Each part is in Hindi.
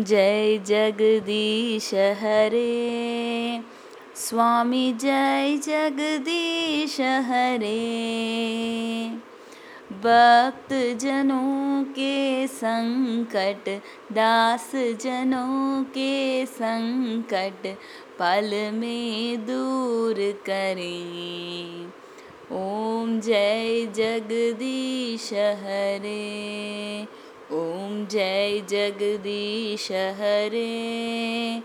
जय जगदीश हरे। स्वामी जय जगदीश हरे। भक्त जनों के संकट दास जनों के संकट, पल में दूर करें। ओम जय जगदीश हरे। जय जगदीश हरे।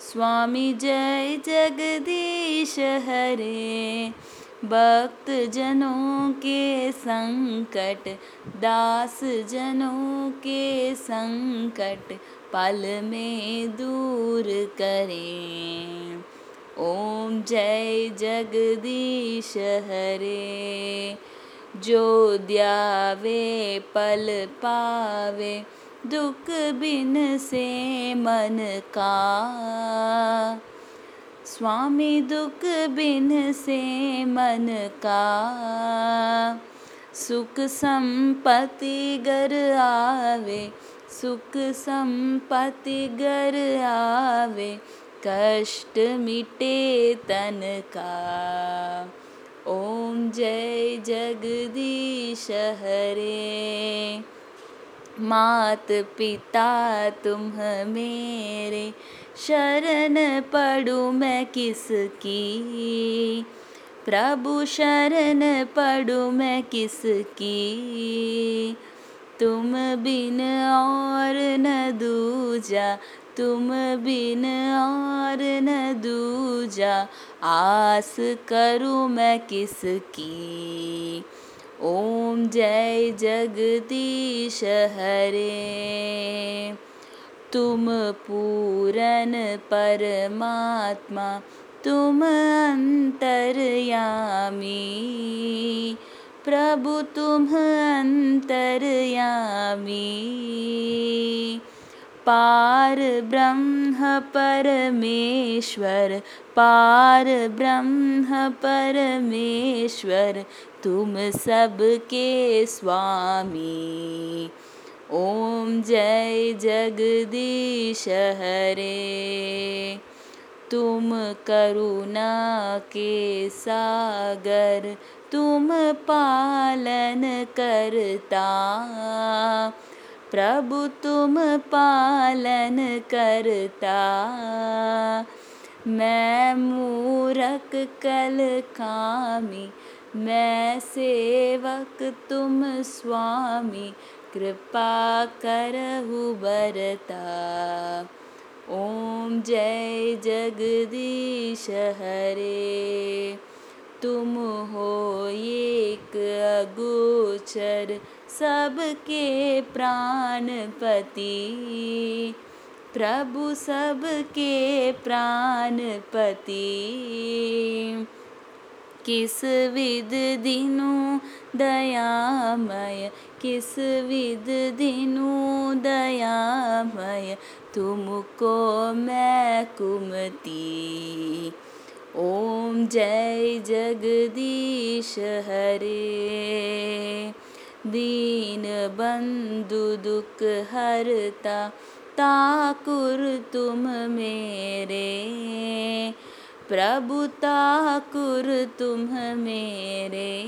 स्वामी जय जगदीश हरे। भक्त जनों के संकट दास जनों के संकट, पल में दूर करें। ओम जय जगदीश हरे। जो द्यावे, पल पावे दुख बिन से मन का। स्वामी दुख बिन से मन का। सुख संपत्ति गर आवे सुख संपत्ति गर आवे कष्ट मिटे तन का। ओम जय जगदीश हरे मात पिता तुम मेरे शरण पड़ू मैं किसकी? प्रभु शरण पड़ू मैं किसकी? तुम बिन और न दूजा, तुम बिन और न दूजा, आस करूँ मैं किसकी? ओम जय जगदीश हरे तुम पूरन परमात्मा तुम अंतर्यामी। प्रभु तुम अंतर्यामी पार ब्रह्म परमेश्वर, पार ब्रह्म परमेश्वर, तुम सबके स्वामी। ओम जय जगदीश हरे। तुम करुणा के सागर, तुम पालन करता। प्रभु तुम पालन करता। मैं मूरख कल कामी मैं सेवक तुम स्वामी कृपा करहु बरता। ओम जय जगदीश हरे। तुम हो एक अगोचर सबके प्राणपति। प्रभु सबके प्राणपति। किस विध दिनु दयामय किस विध दिनु दयामय तुमको मैं कुमती। ओम जय जगदीश हरे दीन बंधु दुख हरता ताकुर तुम मेरे। प्रभु ताकुर तुम मेरे।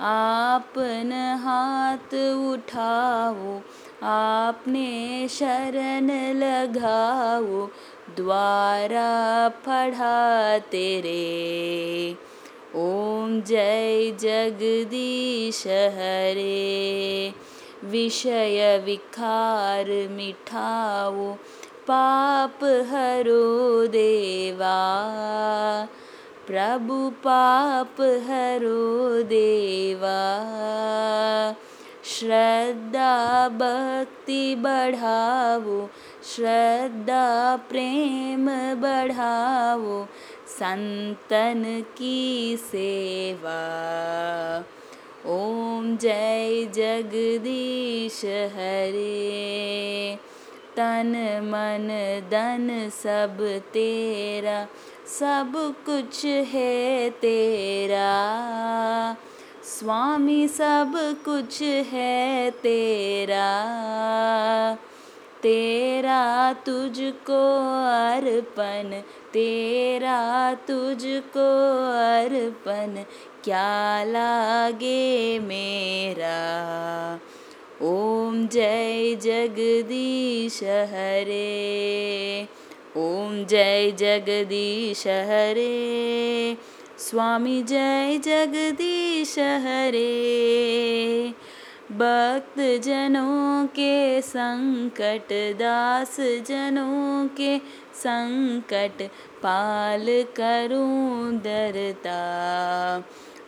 आपन हाथ उठाओ, आपने शरण लगाओ, द्वारा पढ़ा तेरे। ओम जय जगदीश हरे विषय विकार मिठाओ पाप हरो देवा। प्रभु पाप हरो देवा। श्रद्धा भक्ति बढ़ाओ श्रद्धा प्रेम बढ़ाओ संतन की सेवा। ओम जय जगदीश हरे। तन मन धन सब तेरा, सब कुछ है तेरा। स्वामी सब कुछ है तेरा। तेरा तुझको अर्पण, तेरा तुझको अर्पण, क्या लागे मेरा? ओम जय जगदीश हरे, ओम जय जगदीश हरे, स्वामी जय जगदीश हरे। भक्त जनों के संकट दास जनों के संकट, पाल करूँ दरता।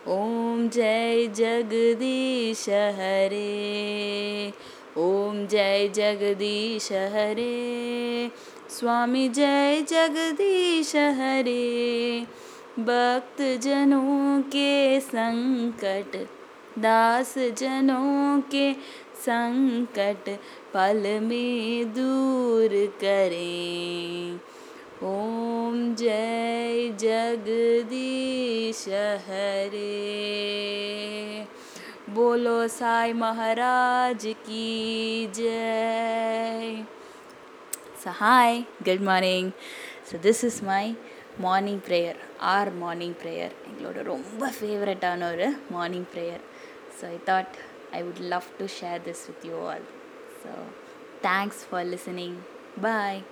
ओम जय जगदीश हरे, ओम जय जगदीश हरे। स्वामी जय जगदीश हरे भक्त जनों के संकट दास जनों के संकट पल में दूर करें ओम जय जगदीश हरे बोलो साई महाराज की जय So, hi, good morning. So, this is my morning prayer or morning prayer எங்களோட ரொம்ப ஃபேவரட்டான ஒரு morning prayer So I thought I would love to share this with you all. So thanks for listening. Bye.